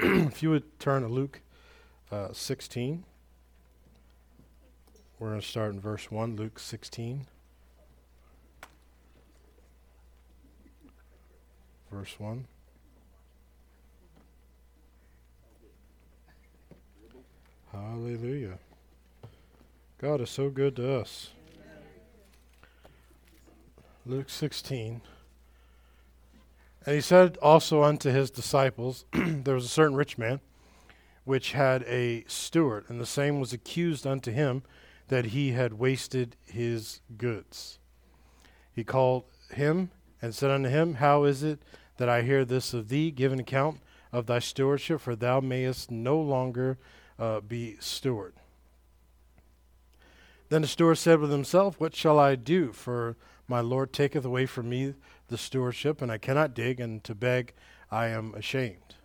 if you would turn to Luke uh, 16, we're going to start in verse 1, Luke 16. Verse 1. Hallelujah. God is so good to us. Luke 16. And he said also unto his disciples, There was a certain rich man which had a steward, and the same was accused unto him that he had wasted his goods. He called him and said unto him, How is it that I hear this of thee? Give an account of thy stewardship, for thou mayest no longer uh, be steward. Then the steward said with himself, What shall I do? For my Lord taketh away from me the stewardship, and I cannot dig, and to beg I am ashamed.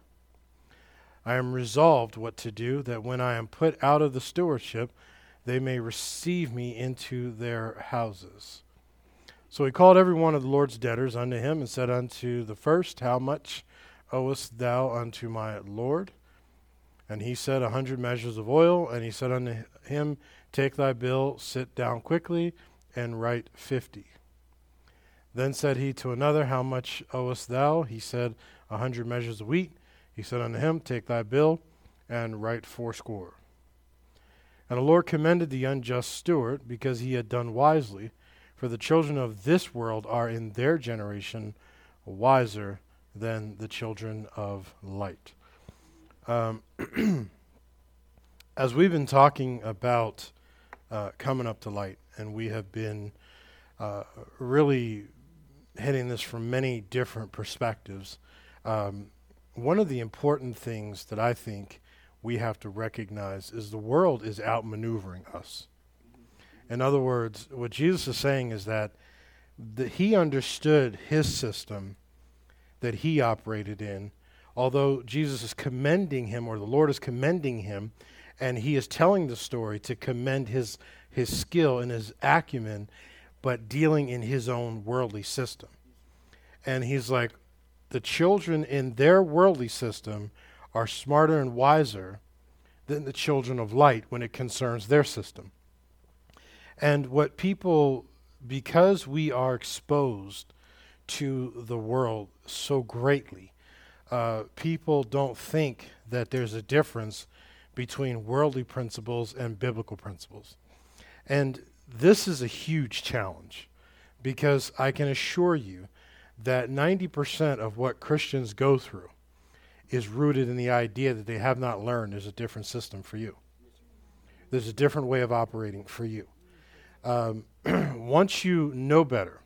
I am resolved what to do, that when I am put out of the stewardship, they may receive me into their houses. So he called every one of the Lord's debtors unto him, and said unto the first, How much owest thou unto my Lord? And he said, A hundred measures of oil. And he said unto him, Take thy bill, sit down quickly, and write fifty. Then said he to another, How much owest thou? He said, A hundred measures of wheat. He said unto him, Take thy bill, and write fourscore. And the Lord commended the unjust steward, because he had done wisely. For the children of this world are in their generation wiser than the children of light. Um, as we've been talking about uh, coming up to light, and we have been uh, really hitting this from many different perspectives. Um, one of the important things that I think we have to recognize is the world is outmaneuvering us. In other words, what Jesus is saying is that the, he understood his system that he operated in, although Jesus is commending him, or the Lord is commending him, and he is telling the story to commend his, his skill and his acumen but dealing in his own worldly system. And he's like, the children in their worldly system are smarter and wiser than the children of light when it concerns their system. And what people, because we are exposed to the world so greatly, uh, people don't think that there's a difference between worldly principles and biblical principles. And this is a huge challenge because I can assure you that 90% of what Christians go through is rooted in the idea that they have not learned there's a different system for you. There's a different way of operating for you. Um, once you know better,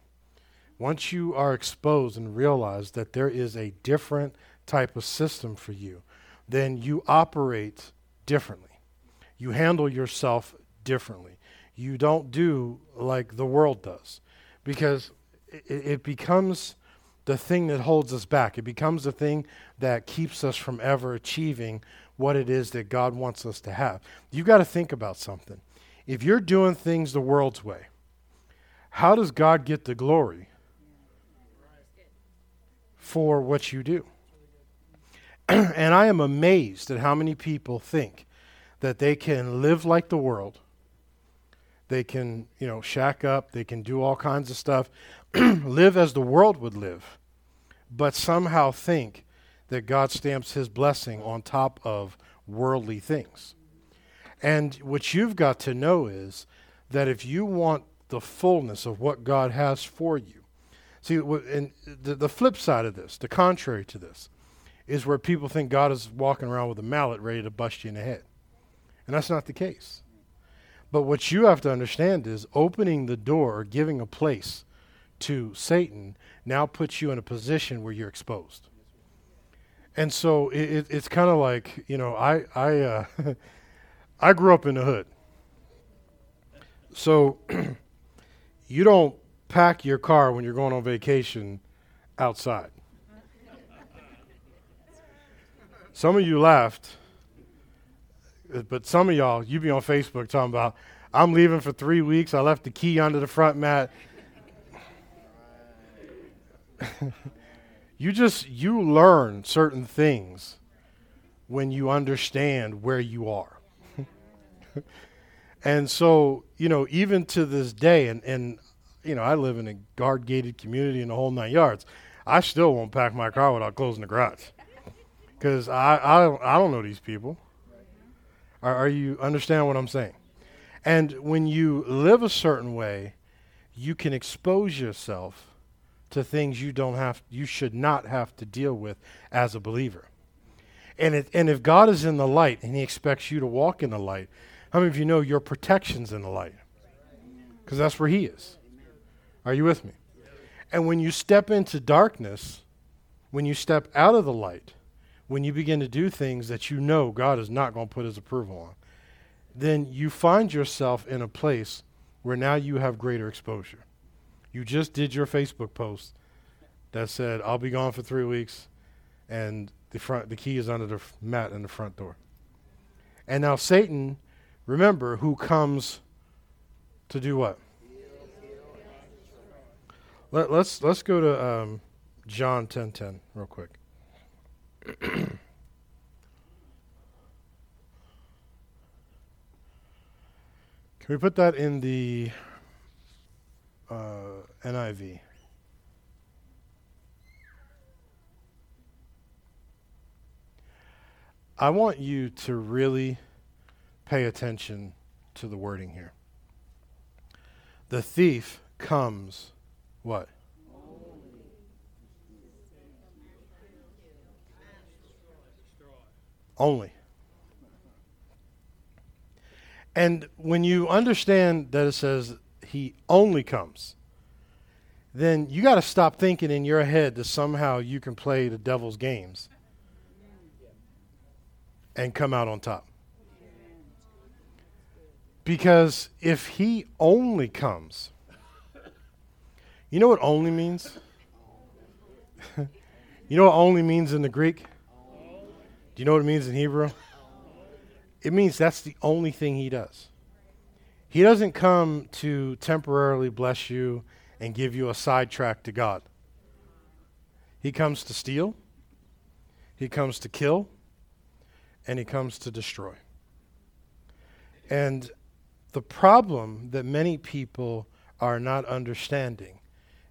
once you are exposed and realize that there is a different type of system for you, then you operate differently. You handle yourself differently you don't do like the world does because it, it, becomes the thing that holds us back. It becomes the thing that keeps us from ever achieving what it is that God wants us to have. You got to think about something. If you're doing things the world's way, how does God get the glory for what you do? and I am amazed at how many people think that they can live like the world they can, you know, shack up. They can do all kinds of stuff, live as the world would live, but somehow think that God stamps his blessing on top of worldly things. And what you've got to know is that if you want the fullness of what God has for you, see, and the, the flip side of this, the contrary to this, is where people think God is walking around with a mallet ready to bust you in the head. And that's not the case. But what you have to understand is opening the door or giving a place to Satan now puts you in a position where you're exposed. And so it, it, it's kind of like, you know, I, I, uh, I grew up in the hood. So you don't pack your car when you're going on vacation outside. Some of you laughed but some of y'all, you be on Facebook talking about, I'm leaving for three weeks. I left the key under the front mat. you just, you learn certain things when you understand where you are. and so, you know, even to this day, and, and you know, I live in a guard gated community in the whole nine yards. I still won't pack my car without closing the garage because I, I, I don't know these people. Are, are you understand what I'm saying? And when you live a certain way, you can expose yourself to things you don't have you should not have to deal with as a believer. And it, and if God is in the light and he expects you to walk in the light, how many of you know your protection's in the light? Because that's where he is. Are you with me? And when you step into darkness, when you step out of the light, when you begin to do things that you know God is not going to put his approval on, then you find yourself in a place where now you have greater exposure. You just did your Facebook post that said, I'll be gone for three weeks, and the, front, the key is under the f- mat in the front door. And now Satan, remember, who comes to do what? Let, us let's, let's go to um, John ten ten real quick. Can we put that in the uh, NIV? I want you to really pay attention to the wording here. The thief comes what? Only. And when you understand that it says he only comes, then you got to stop thinking in your head that somehow you can play the devil's games and come out on top. Because if he only comes, you know what only means? you know what only means in the Greek? Do you know what it means in Hebrew? It means that's the only thing he does. He doesn't come to temporarily bless you and give you a sidetrack to God. He comes to steal, he comes to kill, and he comes to destroy. And the problem that many people are not understanding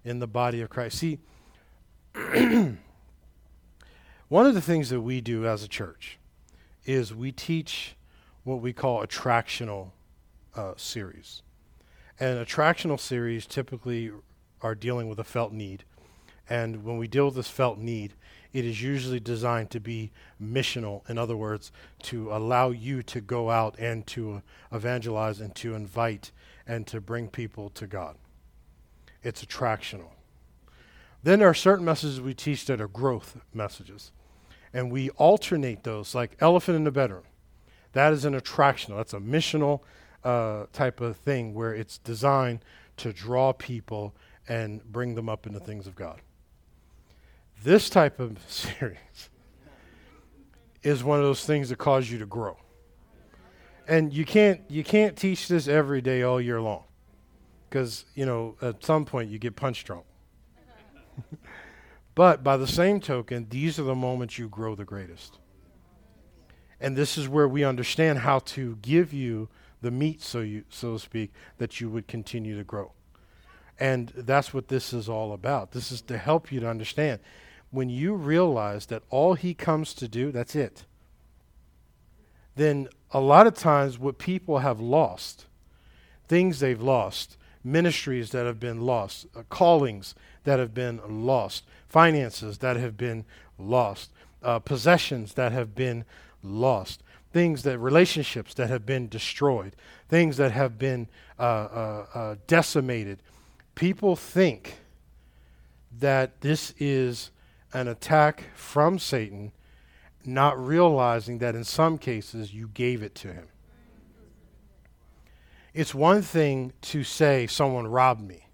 in the body of Christ. See, one of the things that we do as a church is we teach what we call attractional uh, series. And attractional series typically are dealing with a felt need. And when we deal with this felt need, it is usually designed to be missional. In other words, to allow you to go out and to evangelize and to invite and to bring people to God it's attractional. Then there are certain messages we teach that are growth messages. And we alternate those, like elephant in the bedroom. That is an attractional, that's a missional uh, type of thing where it's designed to draw people and bring them up in the things of God. This type of series is one of those things that cause you to grow. And you can't you can't teach this every day all year long because you know at some point you get punch drunk. but by the same token, these are the moments you grow the greatest. And this is where we understand how to give you the meat, so you so to speak, that you would continue to grow. And that's what this is all about. This is to help you to understand. When you realize that all he comes to do, that's it. Then a lot of times what people have lost, things they've lost, ministries that have been lost, uh, callings that have been lost, finances that have been lost, uh, possessions that have been lost, things that relationships that have been destroyed, things that have been uh, uh, uh decimated. People think that this is an attack from Satan, not realizing that in some cases you gave it to him. It's one thing to say someone robbed me.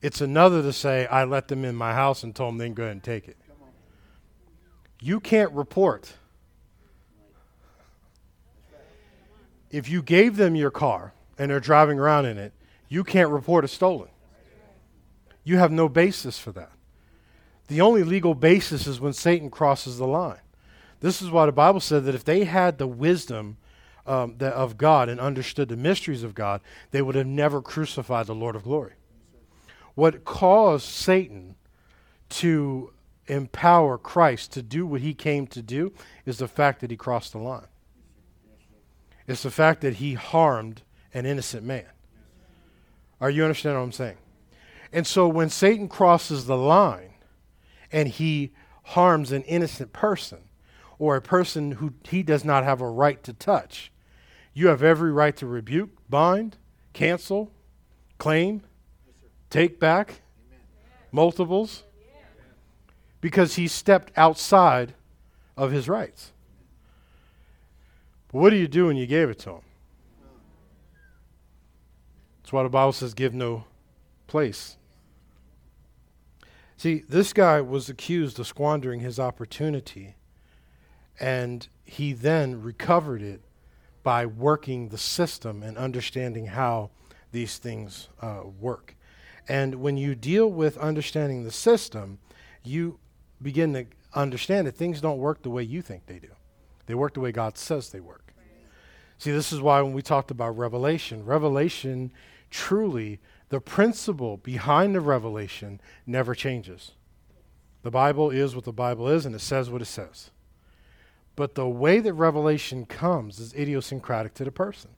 It's another to say I let them in my house and told them they can go ahead and take it. You can't report. If you gave them your car and they're driving around in it, you can't report it stolen. You have no basis for that. The only legal basis is when Satan crosses the line. This is why the Bible said that if they had the wisdom um, that, of God and understood the mysteries of God, they would have never crucified the Lord of glory. What caused Satan to empower Christ to do what he came to do is the fact that he crossed the line. It's the fact that he harmed an innocent man. Are you understanding what I'm saying? And so when Satan crosses the line and he harms an innocent person or a person who he does not have a right to touch, you have every right to rebuke, bind, cancel, claim, take back, multiples, because he stepped outside of his rights. But what do you do when you gave it to him? That's why the Bible says, give no place. See, this guy was accused of squandering his opportunity, and he then recovered it by working the system and understanding how these things uh, work. And when you deal with understanding the system, you begin to understand that things don't work the way you think they do. They work the way God says they work. See, this is why when we talked about revelation, revelation truly, the principle behind the revelation never changes. The Bible is what the Bible is, and it says what it says. But the way that revelation comes is idiosyncratic to the person,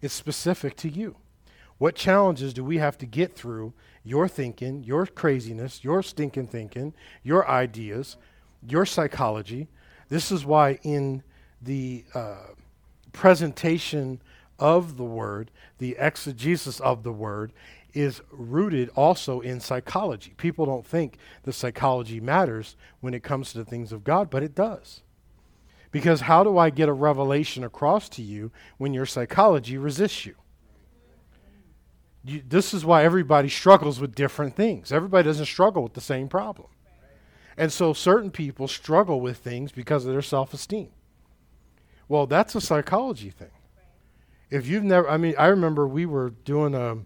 it's specific to you. What challenges do we have to get through your thinking, your craziness, your stinking thinking, your ideas, your psychology? This is why in the uh, presentation of the word, the exegesis of the word, is rooted also in psychology. People don't think the psychology matters when it comes to the things of God, but it does. Because how do I get a revelation across to you when your psychology resists you? You? This is why everybody struggles with different things. Everybody doesn't struggle with the same problem. And so certain people struggle with things because of their self esteem. Well, that's a psychology thing. If you've never, I mean, I remember we were doing a,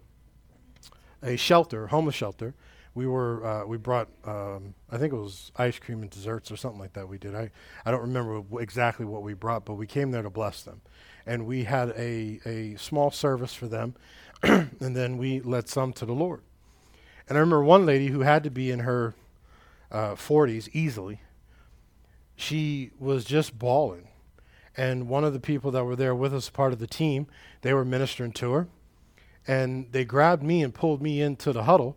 a shelter, homeless shelter. We were, uh, we brought, um, I think it was ice cream and desserts or something like that we did. I, I don't remember exactly what we brought, but we came there to bless them. And we had a, a small service for them, and then we led some to the Lord. And I remember one lady who had to be in her uh, 40s easily. She was just bawling and one of the people that were there with us, part of the team, they were ministering to her. And they grabbed me and pulled me into the huddle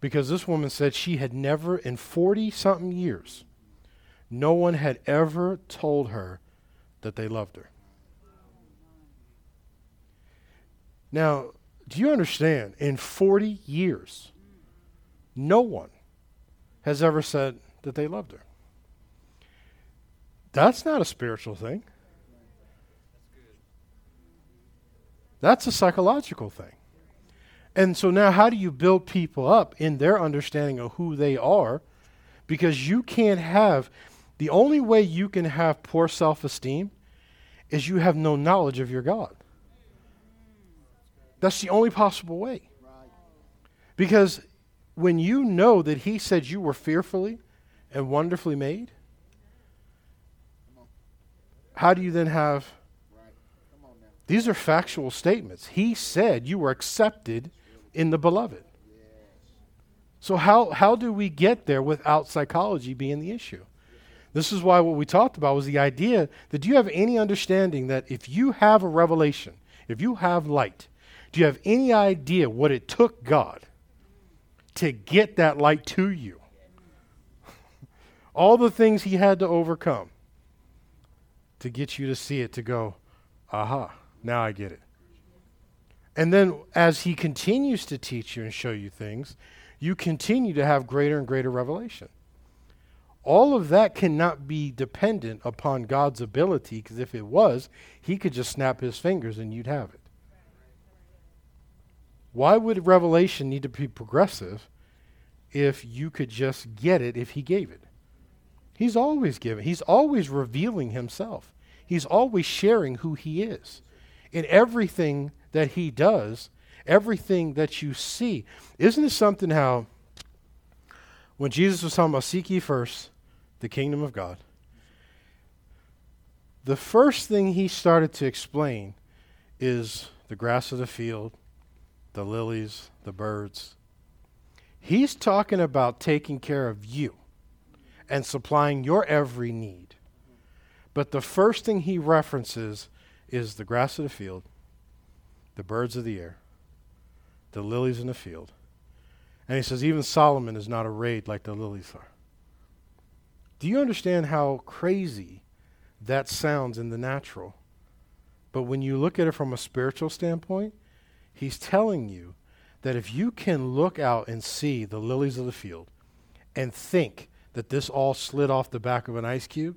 because this woman said she had never, in 40 something years, no one had ever told her that they loved her. Now, do you understand? In 40 years, no one has ever said that they loved her. That's not a spiritual thing. That's a psychological thing. And so now, how do you build people up in their understanding of who they are? Because you can't have, the only way you can have poor self esteem is you have no knowledge of your God. That's the only possible way. Because when you know that He said you were fearfully and wonderfully made, how do you then have these are factual statements. He said you were accepted in the beloved. So, how, how do we get there without psychology being the issue? This is why what we talked about was the idea that do you have any understanding that if you have a revelation, if you have light, do you have any idea what it took God to get that light to you? All the things he had to overcome to get you to see it, to go, aha. Now I get it. And then as he continues to teach you and show you things, you continue to have greater and greater revelation. All of that cannot be dependent upon God's ability, because if it was, he could just snap his fingers and you'd have it. Why would revelation need to be progressive if you could just get it if he gave it? He's always giving, he's always revealing himself, he's always sharing who he is in everything that he does, everything that you see. Isn't it something how when Jesus was talking about seek ye first the kingdom of God, the first thing he started to explain is the grass of the field, the lilies, the birds. He's talking about taking care of you and supplying your every need. But the first thing he references is the grass of the field, the birds of the air, the lilies in the field. And he says, even Solomon is not arrayed like the lilies are. Do you understand how crazy that sounds in the natural? But when you look at it from a spiritual standpoint, he's telling you that if you can look out and see the lilies of the field and think that this all slid off the back of an ice cube,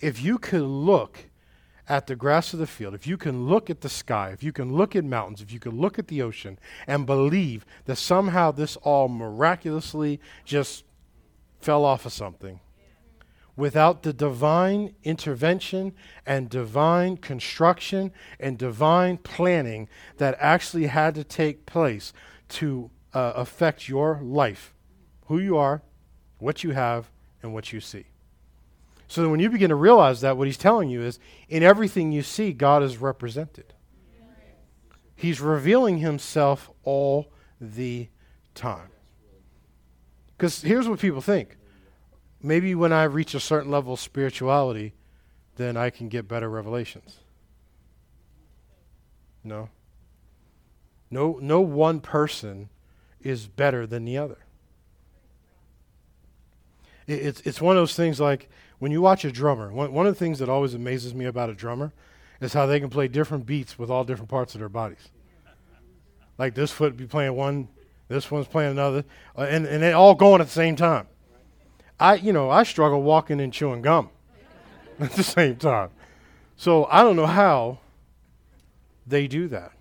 if you could look at the grass of the field, if you can look at the sky, if you can look at mountains, if you can look at the ocean and believe that somehow this all miraculously just fell off of something, without the divine intervention and divine construction and divine planning that actually had to take place to uh, affect your life, who you are, what you have, and what you see. So when you begin to realize that, what he's telling you is in everything you see, God is represented. He's revealing himself all the time. Because here's what people think maybe when I reach a certain level of spirituality, then I can get better revelations. No. No, no one person is better than the other. It, it's, it's one of those things like when you watch a drummer, one, one of the things that always amazes me about a drummer is how they can play different beats with all different parts of their bodies. Like this foot be playing one, this one's playing another, uh, and, and they all going at the same time. I, you know, I struggle walking and chewing gum at the same time. So I don't know how they do that.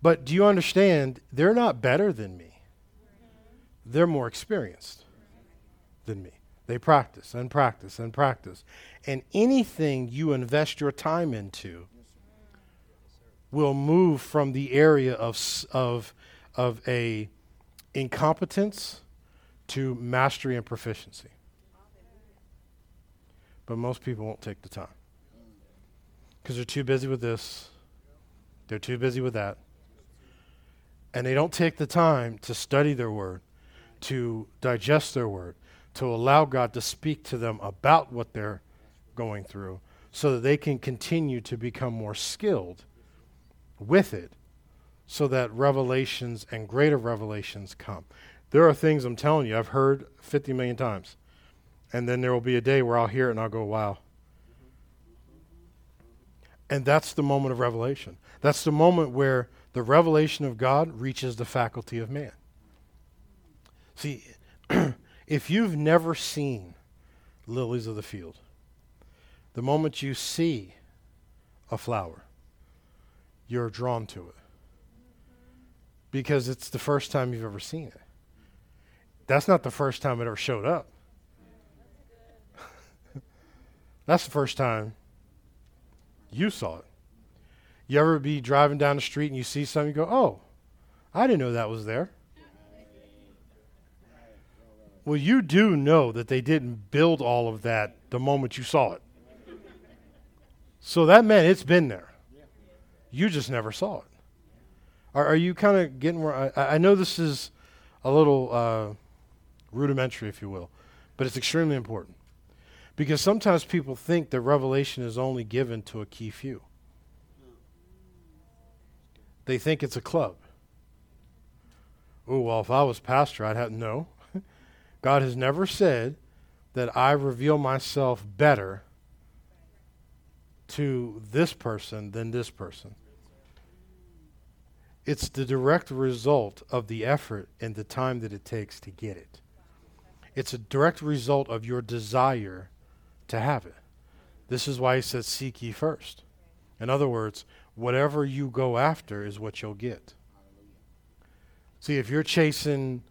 But do you understand? They're not better than me. They're more experienced than me. They practice and practice and practice. And anything you invest your time into will move from the area of, of, of a incompetence to mastery and proficiency. But most people won't take the time because they're too busy with this, they're too busy with that, and they don't take the time to study their word, to digest their word, to allow God to speak to them about what they're going through so that they can continue to become more skilled with it so that revelations and greater revelations come. There are things I'm telling you I've heard 50 million times. And then there will be a day where I'll hear it and I'll go, wow. And that's the moment of revelation. That's the moment where the revelation of God reaches the faculty of man. See, if you've never seen lilies of the field, the moment you see a flower, you're drawn to it because it's the first time you've ever seen it. That's not the first time it ever showed up. That's the first time you saw it. You ever be driving down the street and you see something, you go, oh, I didn't know that was there. Well, you do know that they didn't build all of that the moment you saw it. So that meant it's been there. You just never saw it. Are, are you kind of getting where I, I know this is a little. Uh, rudimentary, if you will, but it's extremely important. Because sometimes people think that revelation is only given to a key few. They think it's a club. Oh, well, if I was pastor, I'd have no. God has never said that I reveal myself better to this person than this person. It's the direct result of the effort and the time that it takes to get it. It's a direct result of your desire to have it. This is why he says, Seek ye first. In other words, whatever you go after is what you'll get. See, if you're chasing,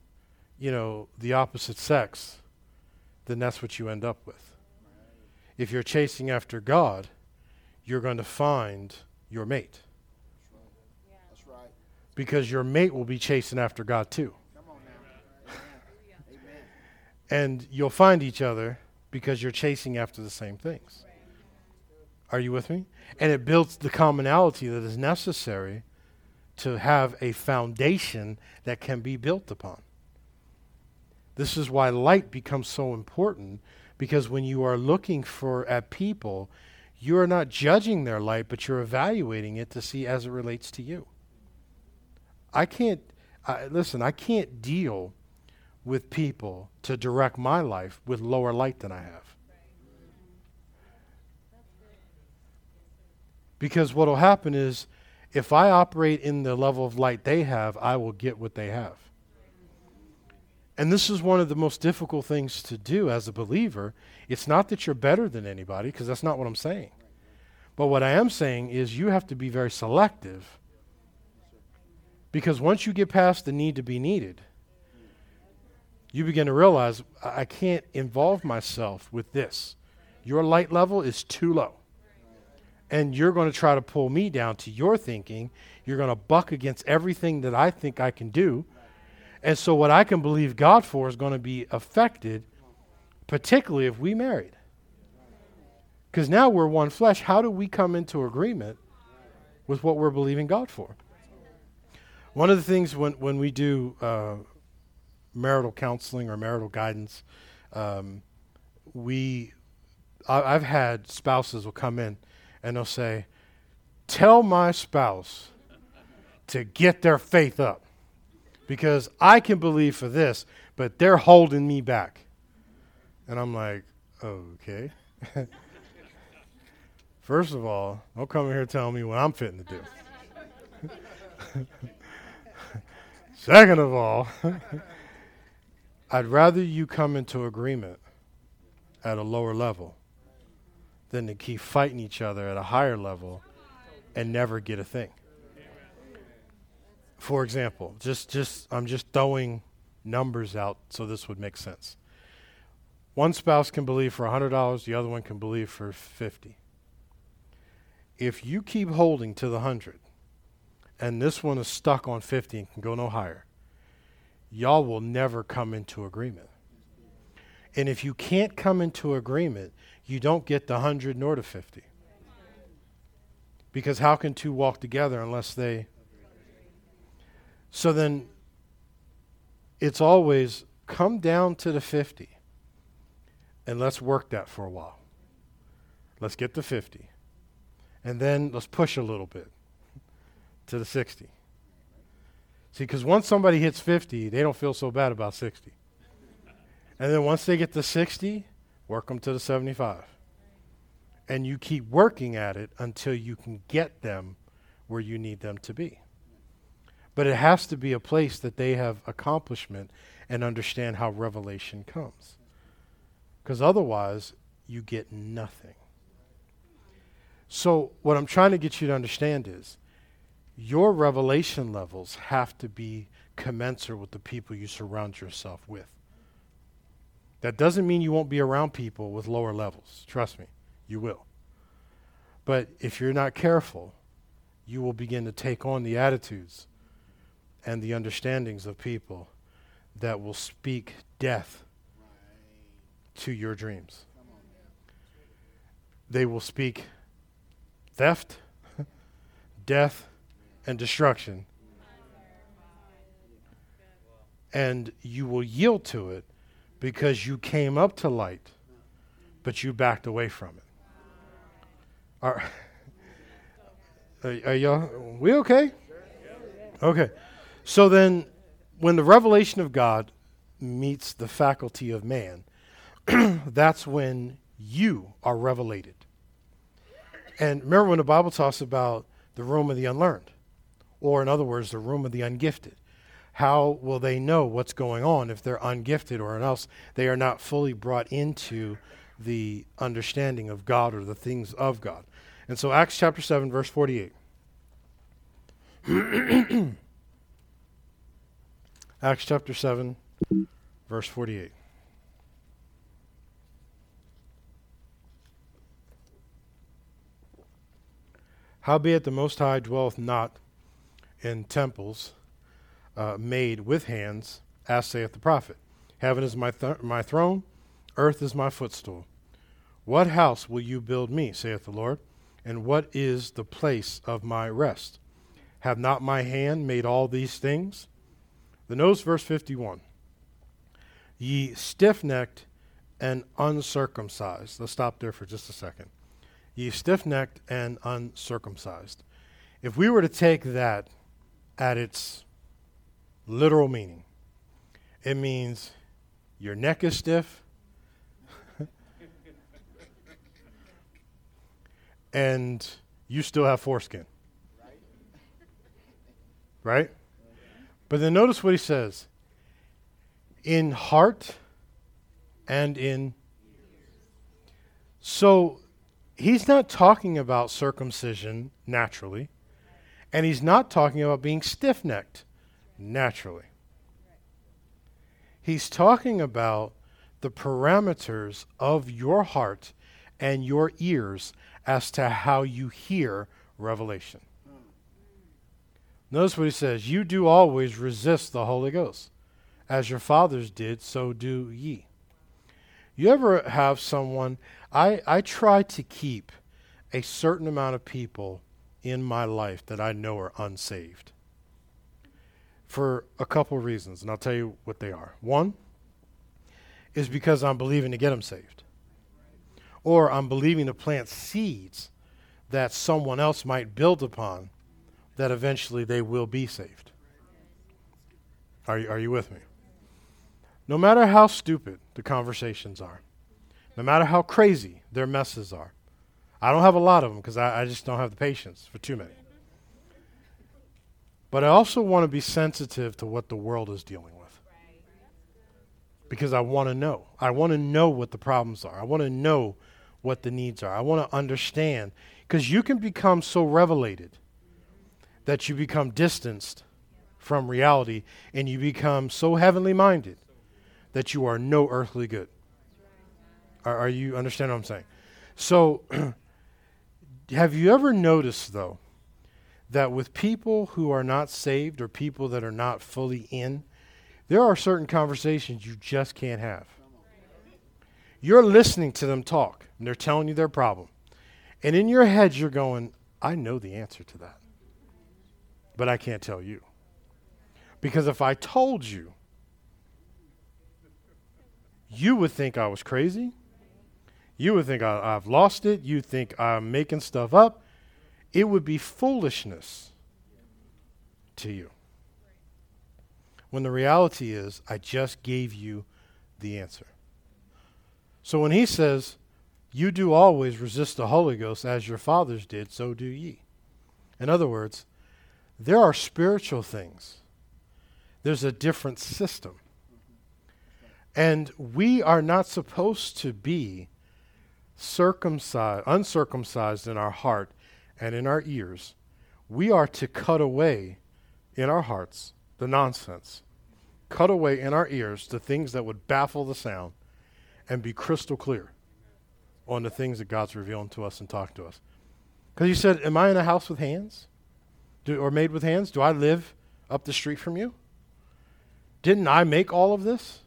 you know, the opposite sex, then that's what you end up with. If you're chasing after God, you're going to find your mate. Because your mate will be chasing after God too and you'll find each other because you're chasing after the same things. Are you with me? And it builds the commonality that is necessary to have a foundation that can be built upon. This is why light becomes so important because when you are looking for at people, you are not judging their light, but you're evaluating it to see as it relates to you. I can't I, listen, I can't deal with people to direct my life with lower light than I have. Because what will happen is if I operate in the level of light they have, I will get what they have. And this is one of the most difficult things to do as a believer. It's not that you're better than anybody, because that's not what I'm saying. But what I am saying is you have to be very selective. Because once you get past the need to be needed, you begin to realize I can't involve myself with this. Your light level is too low. And you're going to try to pull me down to your thinking. You're going to buck against everything that I think I can do. And so, what I can believe God for is going to be affected, particularly if we married. Because now we're one flesh. How do we come into agreement with what we're believing God for? One of the things when, when we do uh, marital counseling or marital guidance, um, we I, I've had spouses will come in and they'll say, "Tell my spouse to get their faith up." because I can believe for this, but they're holding me back. And I'm like, okay. First of all, don't come here telling me what I'm fitting to do. Second of all, I'd rather you come into agreement at a lower level than to keep fighting each other at a higher level and never get a thing for example, just just I'm just throwing numbers out so this would make sense. One spouse can believe for $100, the other one can believe for 50. If you keep holding to the 100 and this one is stuck on 50 and can go no higher, y'all will never come into agreement. And if you can't come into agreement, you don't get the 100 nor the 50. Because how can two walk together unless they so then it's always come down to the 50 and let's work that for a while. Let's get to 50. And then let's push a little bit to the 60. See, because once somebody hits 50, they don't feel so bad about 60. And then once they get to 60, work them to the 75. And you keep working at it until you can get them where you need them to be. But it has to be a place that they have accomplishment and understand how revelation comes. Because otherwise, you get nothing. So, what I'm trying to get you to understand is your revelation levels have to be commensurate with the people you surround yourself with. That doesn't mean you won't be around people with lower levels. Trust me, you will. But if you're not careful, you will begin to take on the attitudes and the understandings of people that will speak death to your dreams. They will speak theft, death, and destruction. And you will yield to it because you came up to light, but you backed away from it. Are, are, y'all, we okay? Okay. So then, when the revelation of God meets the faculty of man, that's when you are revelated. And remember when the Bible talks about the room of the unlearned, or in other words, the room of the ungifted. How will they know what's going on if they're ungifted or else they are not fully brought into the understanding of God or the things of God? And so, Acts chapter 7, verse 48. Acts chapter 7, verse 48. Howbeit the Most High dwelleth not in temples uh, made with hands, as saith the prophet. Heaven is my, th- my throne, earth is my footstool. What house will you build me, saith the Lord? And what is the place of my rest? Have not my hand made all these things? The notice verse 51. Ye stiff necked and uncircumcised. Let's stop there for just a second. Ye stiff necked and uncircumcised. If we were to take that at its literal meaning, it means your neck is stiff and you still have foreskin. Right? But then notice what he says in heart and in. So he's not talking about circumcision naturally, and he's not talking about being stiff necked naturally. He's talking about the parameters of your heart and your ears as to how you hear revelation. Notice what he says You do always resist the Holy Ghost. As your fathers did, so do ye. You ever have someone, I, I try to keep a certain amount of people in my life that I know are unsaved for a couple reasons, and I'll tell you what they are. One is because I'm believing to get them saved, or I'm believing to plant seeds that someone else might build upon that eventually they will be saved. Are you, are you with me? No matter how stupid the conversations are, no matter how crazy their messes are, I don't have a lot of them because I, I just don't have the patience for too many. But I also want to be sensitive to what the world is dealing with. Because I want to know. I want to know what the problems are. I want to know what the needs are. I want to understand. Because you can become so revelated that you become distanced from reality and you become so heavenly minded that you are no earthly good. Are, are you understand what I'm saying? So, have you ever noticed though that with people who are not saved or people that are not fully in, there are certain conversations you just can't have. You're listening to them talk and they're telling you their problem. And in your head, you're going, I know the answer to that but I can't tell you. Because if I told you, you would think I was crazy. You would think I, have lost it. You think I'm making stuff up. It would be foolishness to you. When the reality is, I just gave you the answer. So when he says, You do always resist the Holy Ghost as your fathers did, so do ye. In other words, there are spiritual things, there's a different system. And we are not supposed to be circumcised, uncircumcised in our heart and in our ears. We are to cut away in our hearts the nonsense, cut away in our ears the things that would baffle the sound, and be crystal clear on the things that God's revealing to us and talk to us. Because you said, Am I in a house with hands? do, or made with hands? Do I live up the street from you? Didn't I make all of this?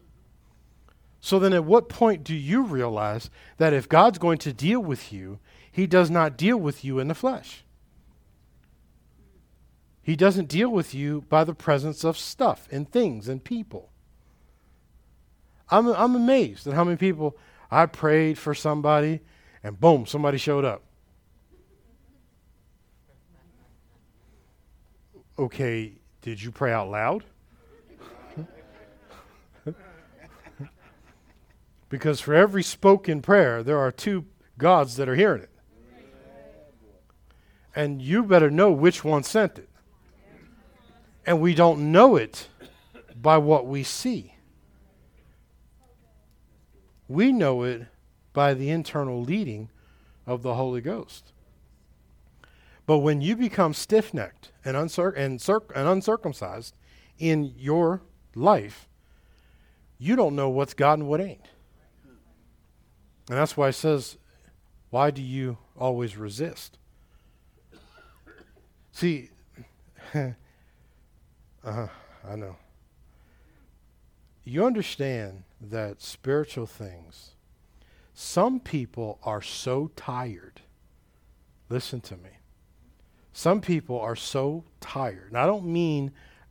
So then, at what point do you realize that if God's going to deal with you, He does not deal with you in the flesh? He doesn't deal with you by the presence of stuff and things and people. I'm, I'm amazed at how many people I prayed for somebody and boom, somebody showed up. okay, did you pray out loud? Because for every spoken prayer, there are two gods that are hearing it. And you better know which one sent it. And we don't know it by what we see. We know it by the internal leading of the Holy Ghost. But when you become stiff necked and, and, circ- and uncircumcised in your life, you don't know what's God and what ain't. And that's why it says, Why do you always resist? See, uh, I know. You understand that spiritual things Some people are so tired. Listen to me. Some people are so tired. And I don't mean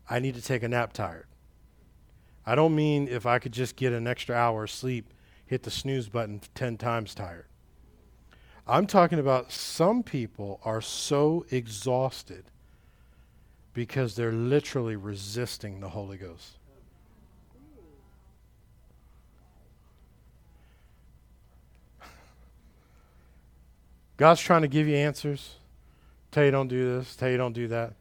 I need to take a nap tired. I don't mean if I could just get an extra hour of sleep, hit the snooze button 10 times tired. I'm talking about some people are so exhausted because they're literally resisting the Holy Ghost. God's trying to give you answers, tell you don't do this, tell you don't do that.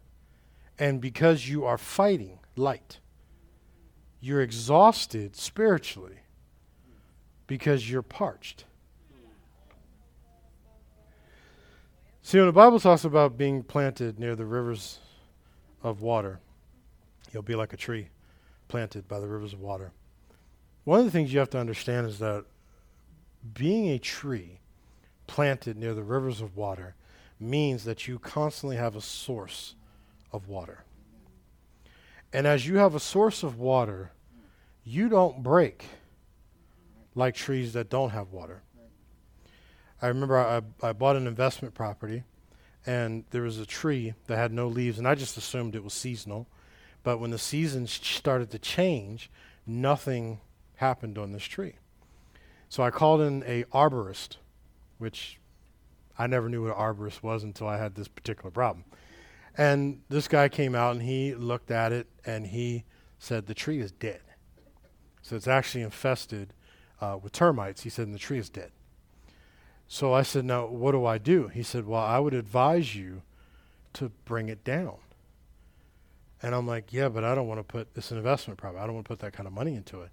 And because you are fighting light, you're exhausted spiritually because you're parched. See, when the Bible talks about being planted near the rivers of water, you'll be like a tree planted by the rivers of water. One of the things you have to understand is that being a tree planted near the rivers of water means that you constantly have a source of water. And as you have a source of water, you don't break like trees that don't have water. I remember I, I bought an investment property, and there was a tree that had no leaves, and I just assumed it was seasonal. But when the seasons started to change, nothing happened on this tree. So I called in a arborist which I never knew what an arborist was until I had this particular problem. And this guy came out and he looked at it and he said, The tree is dead. So it's actually infested uh, with termites. He said, And the tree is dead. So I said, Now, what do I do? He said, Well, I would advise you to bring it down. And I'm like, Yeah, but I don't want to put this an investment problem. I don't want to put that kind of money into it.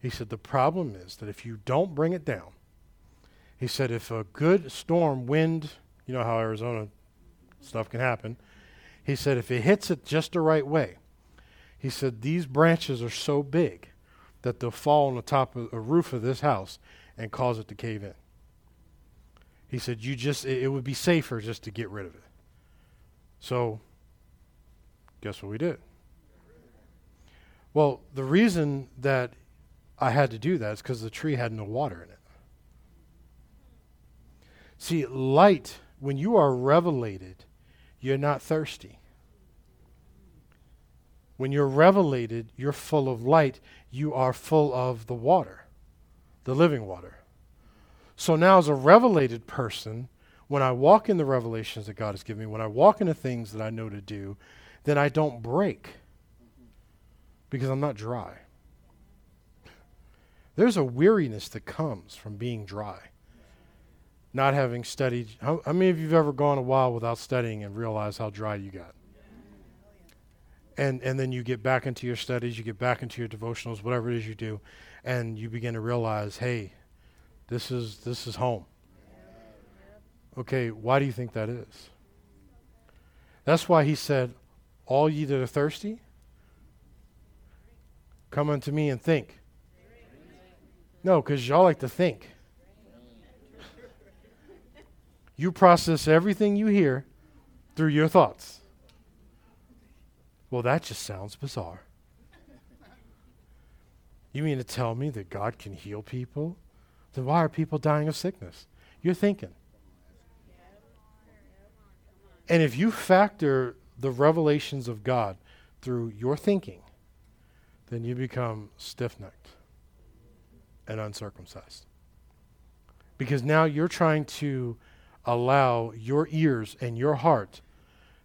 He said, The problem is that if you don't bring it down, he said, if a good storm, wind, you know how Arizona stuff can happen. He said, if it hits it just the right way, he said, these branches are so big that they'll fall on the top of the roof of this house and cause it to cave in. He said, you just, it, it would be safer just to get rid of it. So, guess what we did? Well, the reason that I had to do that is because the tree had no water in it. See, light, when you are revelated, you're not thirsty. When you're revelated, you're full of light. You are full of the water, the living water. So now, as a revelated person, when I walk in the revelations that God has given me, when I walk into things that I know to do, then I don't break because I'm not dry. There's a weariness that comes from being dry not having studied. How, how, many of you have ever gone a while without studying and realized how dry you got? And, and then you get back into your studies, you get back into your devotionals, whatever it is you do, and you begin to realize, hey, this is, this is home. Okay, why do you think that is? That's why he said, All ye that are thirsty, come unto me and think. No, because y'all like to think. You process everything you hear through your thoughts. Well, that just sounds bizarre. You mean to tell me that God can heal people? Then why are people dying of sickness? You're thinking. And if you factor the revelations of God through your thinking, then you become stiff necked and uncircumcised. Because now you're trying to allow your ears and your heart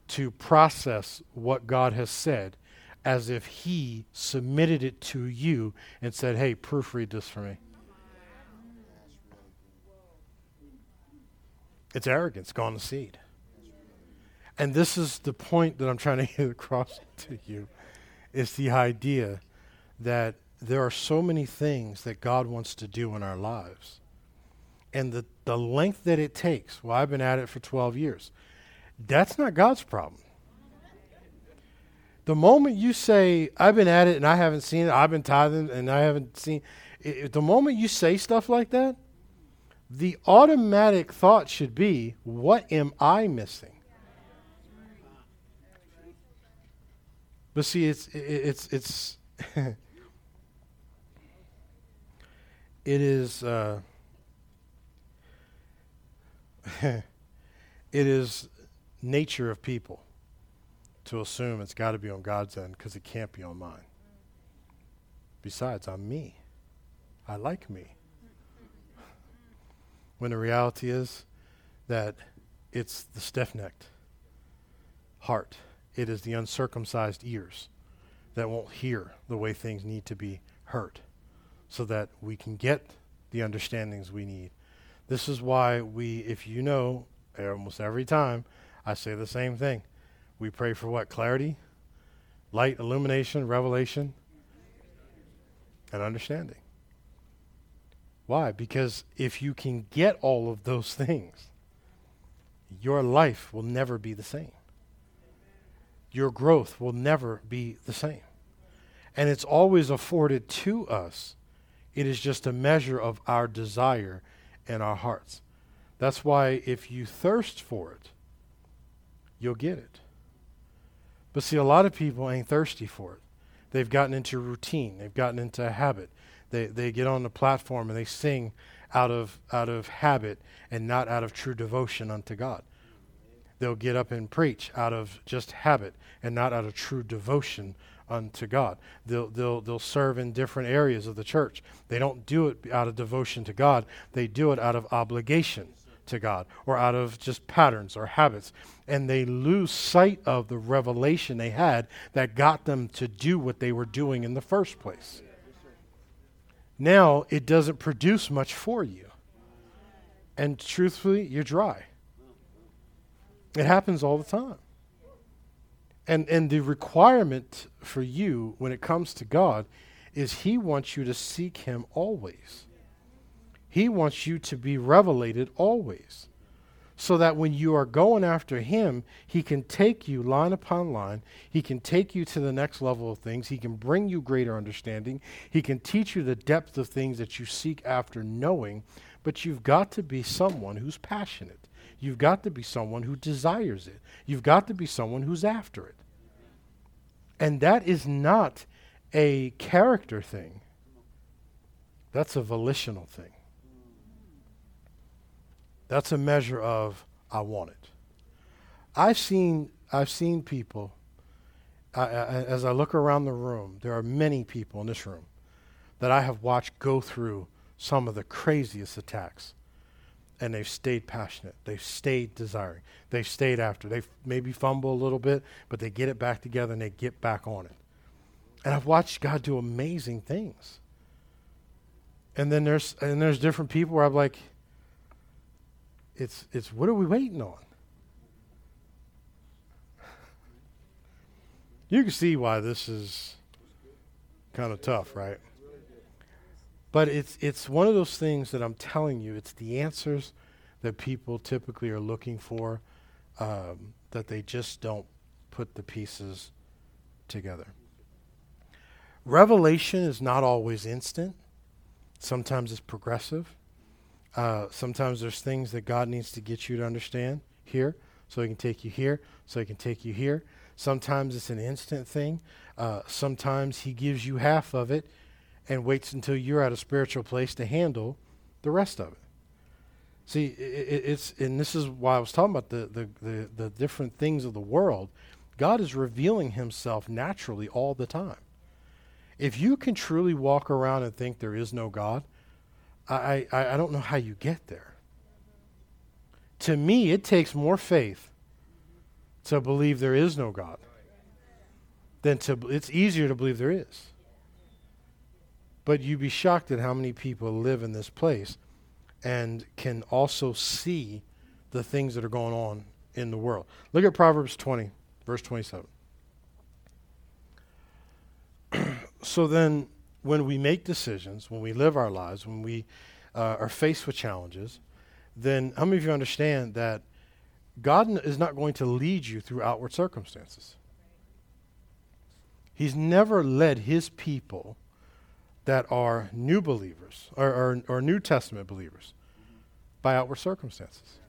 to process what God has said as if He submitted it to you and said, hey, proofread this for me. It's arrogance gone to seed. And this is the point that I'm trying to get across to you is the idea that there are so many things that God wants to do in our lives and the, the length that it takes, well, I've been at it for 12 years. That's not God's problem. The moment you say, I've been at it and I haven't seen it, I've been tithing and I haven't seen it, the moment you say stuff like that, the automatic thought should be, what am I missing? But see, it's, it's, it's, it is, uh, it is nature of people to assume it's got to be on God's end because it can't be on mine. Besides, I'm me. I like me. When the reality is that it's the stiff necked heart, it is the uncircumcised ears that won't hear the way things need to be heard so that we can get the understandings we need. This is why we, if you know, almost every time I say the same thing. We pray for what? Clarity, light, illumination, revelation, and understanding. Why? Because if you can get all of those things, your life will never be the same. Your growth will never be the same. And it's always afforded to us. It is just a measure of our desire in our hearts. That's why if you thirst for it, you'll get it. But see, a lot of people ain't thirsty for it. They've gotten into routine, they've gotten into a habit. They, they get on the platform and they sing out of, out of habit and not out of true devotion unto God. They'll get up and preach out of just habit and not out of true devotion unto God. They'll, they'll, they'll serve in different areas of the church. They don't do it out of devotion to God, they do it out of obligation to God or out of just patterns or habits. And they lose sight of the revelation they had that got them to do what they were doing in the first place. Now it doesn't produce much for you. And truthfully, you're dry. It happens all the time. And, and the requirement for you when it comes to God is He wants you to seek Him always. He wants you to be revelated always. So that when you are going after Him, He can take you line upon line. He can take you to the next level of things. He can bring you greater understanding. He can teach you the depth of things that you seek after knowing. But you've got to be someone who's passionate. You've got to be someone who desires it. You've got to be someone who's after it. And that is not a character thing, that's a volitional thing. That's a measure of I want it. I've seen I've seen people I, I, as I look around the room. There are many people in this room that I have watched go through some of the craziest attacks, and they've stayed passionate. They've stayed desiring. They've stayed after. They maybe fumble a little bit, but they get it back together and they get back on it. And I've watched God do amazing things. And then there's and there's different people where I'm like, it's, it's what are we waiting on? You can see why this is kind of tough, right? But it's it's one of those things that I'm telling you, it's the answers that people typically are looking for um, that they just don't put the pieces together. Revelation is not always instant. Sometimes it's progressive. Uh, sometimes there's things that God needs to get you to understand here, so He can take you here, so He can take you here. Sometimes it's an instant thing. Uh, sometimes He gives you half of it and waits until you're at a spiritual place to handle the rest of it. See, it, it's and this is why I was talking about the, the, the, the different things of the world. God is revealing Himself naturally all the time. If you can truly walk around and think there is no God, I, I, I don't know how you get there. To me, it takes more faith to believe there is no God than to, it's easier to believe there is. But you'd be shocked at how many people live in this place and can also see the things that are going on in the world. Look at Proverbs 20, verse 27. so then when we make decisions, when we live our lives, when we uh, are faced with challenges, then how many of you understand that God n- is not going to lead you through outward circumstances? He's never led his people that are new believers or, or, or New Testament believers by outward circumstances.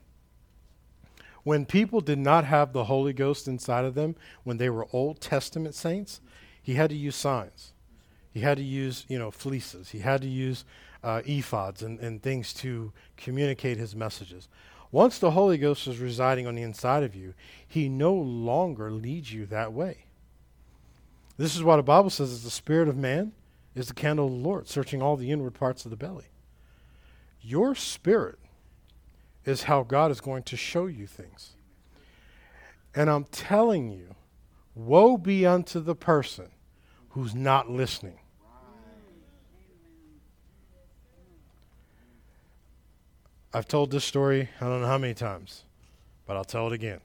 When people did not have the Holy Ghost inside of them, when they were Old Testament saints, he had to use signs. He had to use, you know, fleeces. He had to use uh, ephods and, and things to communicate his messages. Once the Holy Ghost is residing on the inside of you, he no longer leads you that way. This is why the Bible says that the spirit of man is the candle of the Lord, searching all the inward parts of the belly. Your spirit is how God is going to show you things. And I'm telling you, woe be unto the person who's not listening. I've told this story, I don't know how many times, but I'll tell it again.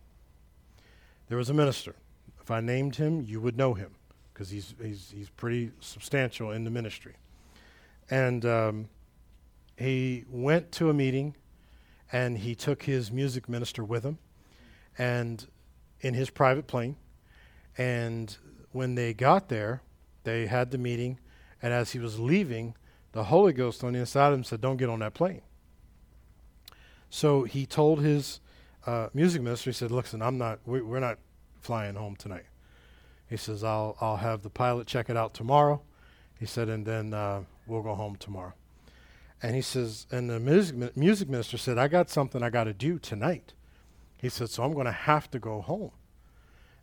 There was a minister. If I named him, you would know him because he's, he's, he's pretty substantial in the ministry. And um, he went to a meeting and he took his music minister with him and in his private plane. And when they got there, they had the meeting. And as he was leaving, the Holy Ghost on the inside of him said, Don't get on that plane. So he told his uh, music minister, he said, Listen, I'm not, we, we're not flying home tonight. He says, I'll, I'll have the pilot check it out tomorrow. He said, and then uh, we'll go home tomorrow. And he says, and the music, music minister said, I got something I got to do tonight. He said, so I'm going to have to go home.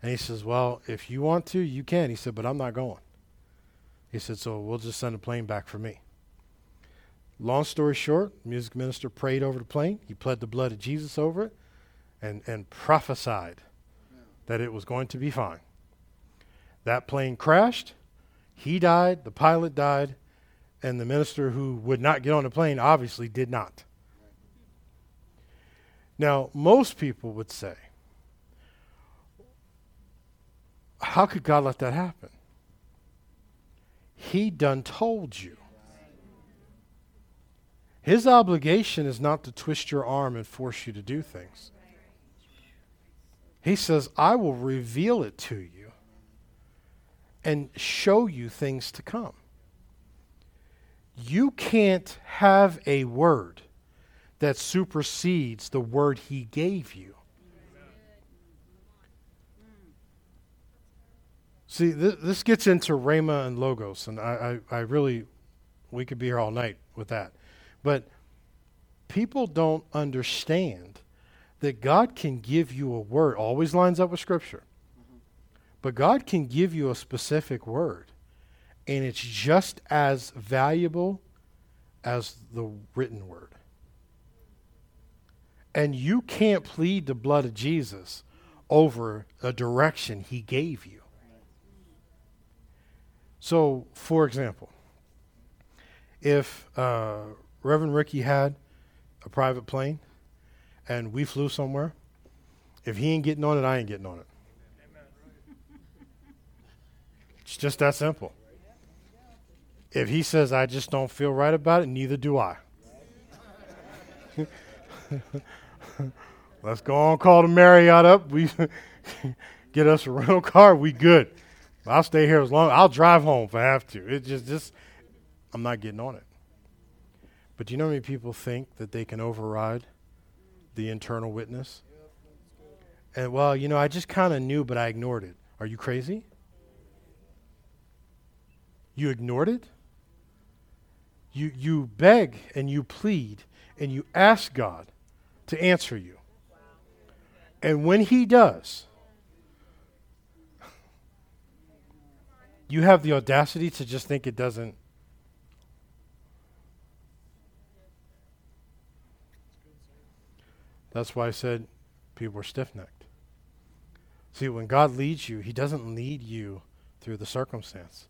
And he says, well, if you want to, you can. He said, but I'm not going. He said, so we'll just send a plane back for me. Long story short, music minister prayed over the plane. He pled the blood of Jesus over it and, and prophesied that it was going to be fine. That plane crashed. He died. The pilot died. And the minister who would not get on the plane obviously did not. Now, most people would say, how could God let that happen? He done told you. His obligation is not to twist your arm and force you to do things. He says, I will reveal it to you and show you things to come. You can't have a word that supersedes the word he gave you. See, th- this gets into Rhema and Logos, and I, I, I really, we could be here all night with that. But people don't understand that God can give you a word, always lines up with Scripture. But God can give you a specific word, and it's just as valuable as the written word. And you can't plead the blood of Jesus over a direction he gave you. So, for example, if uh, Reverend Ricky had a private plane and we flew somewhere, if he ain't getting on it, I ain't getting on it. It's just that simple. If he says, I just don't feel right about it, neither do I. Let's go on, call the Marriott up. We get us a rental car. We good. I'll stay here as long. I'll drive home if I have to. It just, just, I'm not getting on it. But do you know how many people think that they can override the internal witness? And well, you know, I just kind of knew, but I ignored it. Are you crazy? You ignored it? You, you beg and you plead and you ask God to answer you. And when He does, you have the audacity to just think it doesn't That's why I said people are stiff necked. See, when God leads you, He doesn't lead you through the circumstance.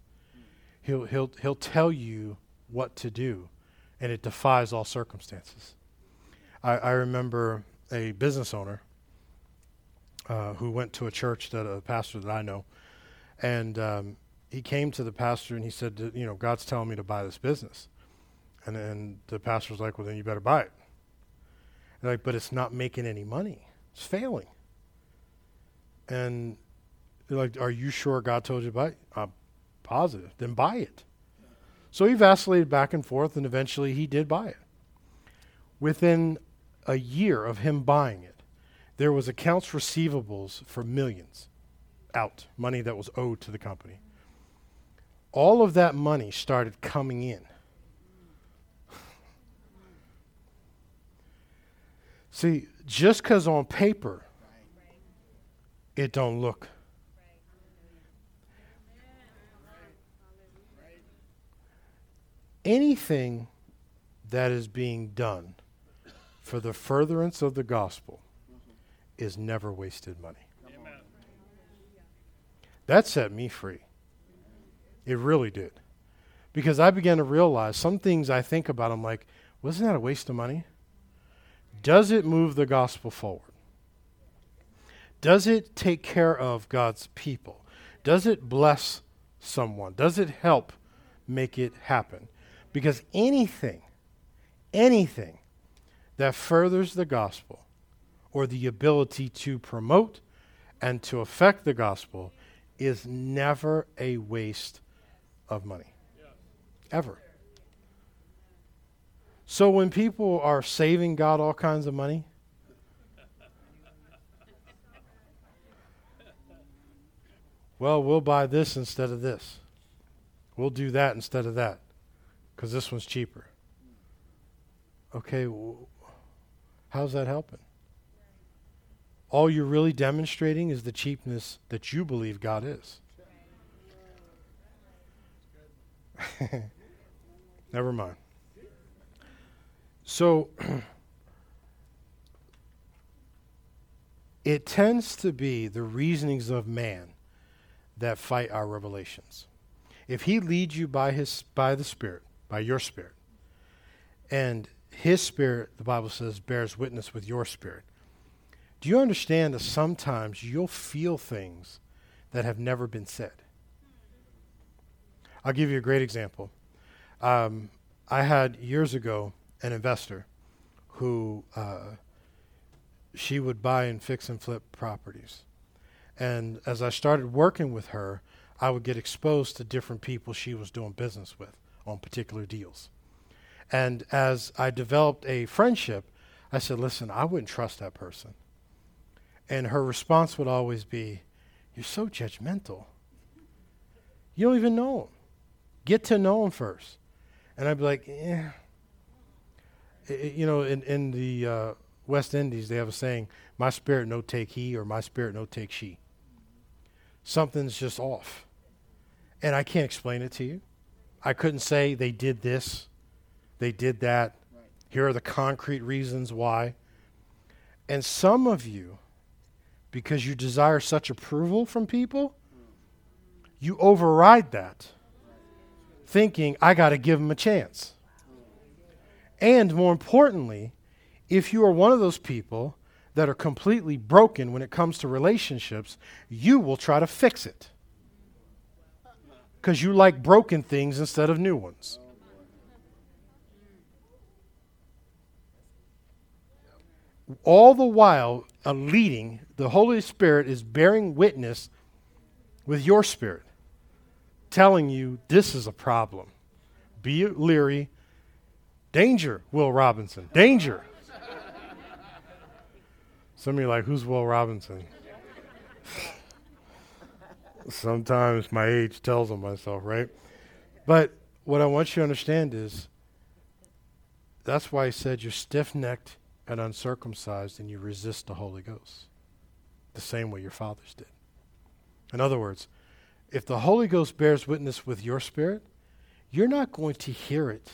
He'll, he'll, he'll tell you what to do, and it defies all circumstances. I, I remember a business owner uh, who went to a church that a pastor that I know, and um, he came to the pastor and he said, "You know, God's telling me to buy this business," and then the pastor was like, "Well, then you better buy it." They're like, but it's not making any money. It's failing. And they're like, are you sure God told you to buy it? I'm positive. Then buy it. So he vacillated back and forth, and eventually he did buy it. Within a year of him buying it, there was accounts receivables for millions out, money that was owed to the company. All of that money started coming in. See, just because on paper it don't look. Anything that is being done for the furtherance of the gospel is never wasted money. That set me free. It really did. Because I began to realize some things I think about, I'm like, wasn't that a waste of money? Does it move the gospel forward? Does it take care of God's people? Does it bless someone? Does it help make it happen? Because anything, anything that furthers the gospel or the ability to promote and to affect the gospel is never a waste of money. Ever. So when people are saving God all kinds of money, well, we'll buy this instead of this. We'll do that instead of that because this one's cheaper. Okay, how's that helping? All you're really demonstrating is the cheapness that you believe God is. Never mind. So, it tends to be the reasonings of man that fight our revelations. If he leads you by his by the Spirit, by your spirit, and his spirit, the Bible says, bears witness with your spirit. Do you understand that sometimes you'll feel things that have never been said? I'll give you a great example. Um, I had years ago an investor who uh, she would buy and fix and flip properties. And as I started working with her, I would get exposed to different people she was doing business with on particular deals. And as I developed a friendship, I said, Listen, I wouldn't trust that person. And her response would always be, You're so judgmental. You don't even know him. Get to know him first. And I'd be like, Yeah. You know, in, in the uh, West Indies, they have a saying, My spirit no take he, or my spirit no take she. Something's just off. And I can't explain it to you. I couldn't say they did this, they did that. Right. Here are the concrete reasons why. And some of you, because you desire such approval from people, you override that, thinking, I got to give them a chance. And more importantly, if you are one of those people that are completely broken when it comes to relationships, you will try to fix it because you like broken things instead of new ones. All the while, a leading, the Holy Spirit is bearing witness with your spirit, telling you this is a problem. Be leery. Danger, Will Robinson. Danger. Some of you are like, who's Will Robinson? Sometimes my age tells on myself, right? But what I want you to understand is that's why I said you're stiff necked and uncircumcised and you resist the Holy Ghost the same way your fathers did. In other words, if the Holy Ghost bears witness with your spirit, you're not going to hear it.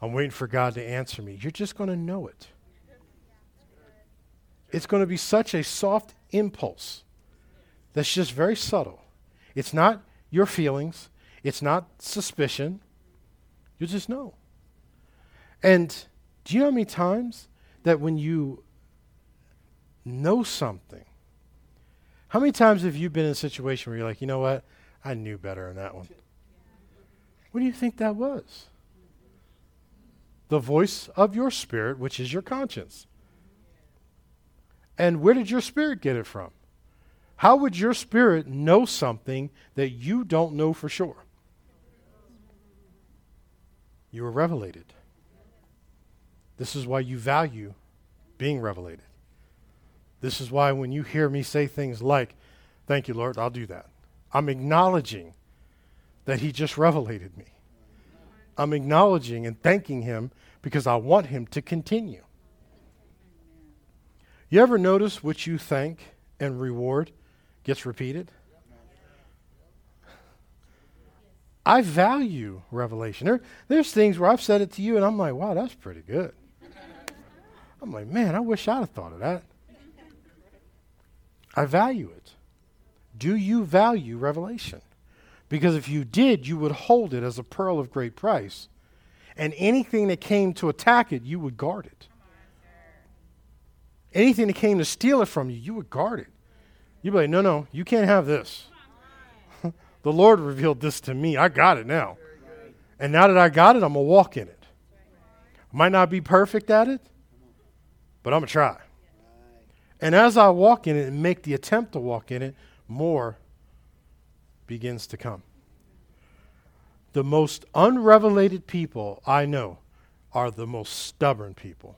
I'm waiting for God to answer me. You're just going to know it. It's going to be such a soft impulse that's just very subtle. It's not your feelings, it's not suspicion. You just know. And do you know how many times that when you know something, how many times have you been in a situation where you're like, you know what? I knew better on that one. What do you think that was? The voice of your spirit, which is your conscience. And where did your spirit get it from? How would your spirit know something that you don't know for sure? You were revelated. This is why you value being revelated. This is why when you hear me say things like, Thank you, Lord, I'll do that. I'm acknowledging that He just revelated me. I'm acknowledging and thanking Him because I want Him to continue. You ever notice what you thank and reward gets repeated? I value revelation. There, there's things where I've said it to you and I'm like, wow, that's pretty good. I'm like, man, I wish I'd have thought of that. I value it. Do you value revelation? Because if you did, you would hold it as a pearl of great price. And anything that came to attack it, you would guard it. Anything that came to steal it from you, you would guard it. You'd be like, no, no, you can't have this. the Lord revealed this to me. I got it now. And now that I got it, I'm going to walk in it. Might not be perfect at it, but I'm going to try. And as I walk in it and make the attempt to walk in it, more begins to come. The most unrevelated people I know are the most stubborn people.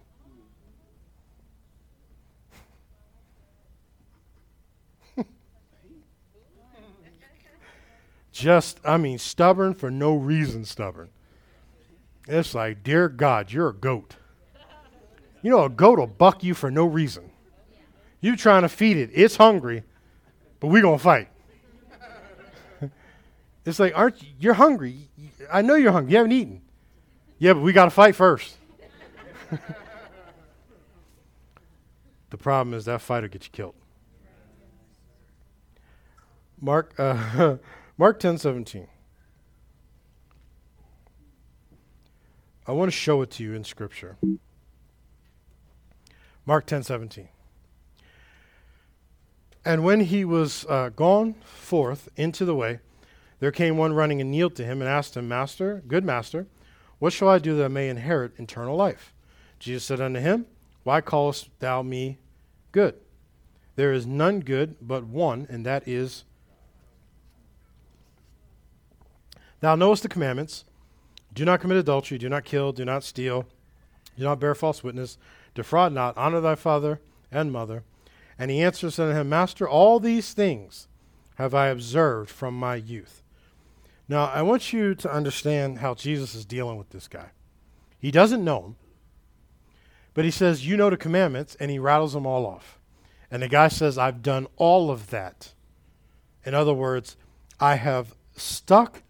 Just, I mean, stubborn for no reason, stubborn. It's like, dear God, you're a goat. You know, a goat will buck you for no reason. You trying to feed it, it's hungry, but we're going to fight. It's like, aren't you, you're hungry. I know you're hungry. You haven't eaten. Yeah, but we got to fight first. the problem is that fight will get you killed. Mark, uh, Mark 10 17. I want to show it to you in Scripture. Mark 10 17. And when he was uh, gone forth into the way, there came one running and kneeled to him and asked him, Master, good master, what shall I do that I may inherit eternal life? Jesus said unto him, Why callest thou me good? There is none good but one, and that is Thou knowest the commandments do not commit adultery, do not kill, do not steal, do not bear false witness, defraud not, honor thy father and mother. And he answers unto him, Master, all these things have I observed from my youth. Now, I want you to understand how Jesus is dealing with this guy. He doesn't know him, but he says, You know the commandments, and he rattles them all off. And the guy says, I've done all of that. In other words, I have stuck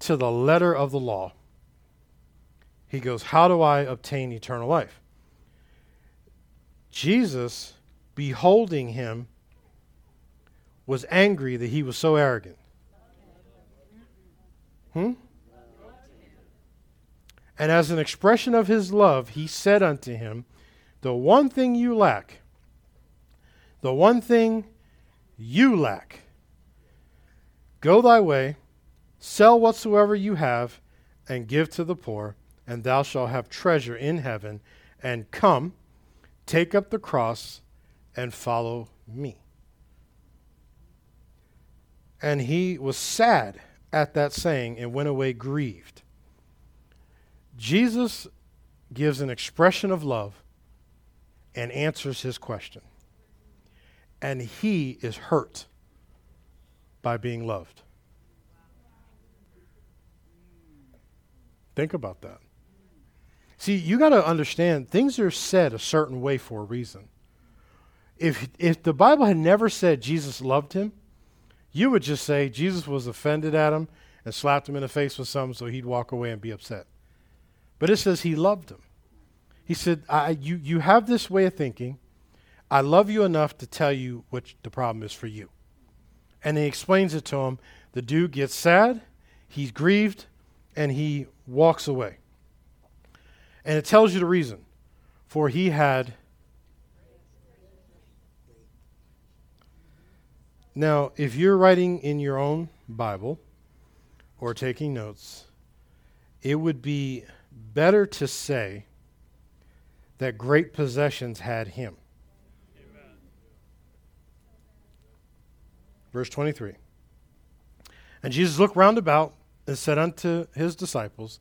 to the letter of the law. He goes, How do I obtain eternal life? Jesus beholding him, was angry that he was so arrogant. Hmm? And as an expression of his love, he said unto him, The one thing you lack, the one thing you lack, go thy way, sell whatsoever you have, and give to the poor, and thou shalt have treasure in heaven, and come, take up the cross, and follow me. And he was sad at that saying and went away grieved. Jesus gives an expression of love and answers his question. And he is hurt by being loved. Think about that. See, you got to understand things are said a certain way for a reason if, if the Bible had never said Jesus loved him, you would just say Jesus was offended at him and slapped him in the face with something so he'd walk away and be upset. But it says he loved him. He said, you, you have this way of thinking. I love you enough to tell you what the problem is for you. And he explains it to him. The dude gets sad, he's grieved, and he walks away. And it tells you the reason. For he had Now, if you're writing in your own Bible or taking notes, it would be better to say that great possessions had him. Amen. Verse 23. And Jesus looked round about and said unto his disciples,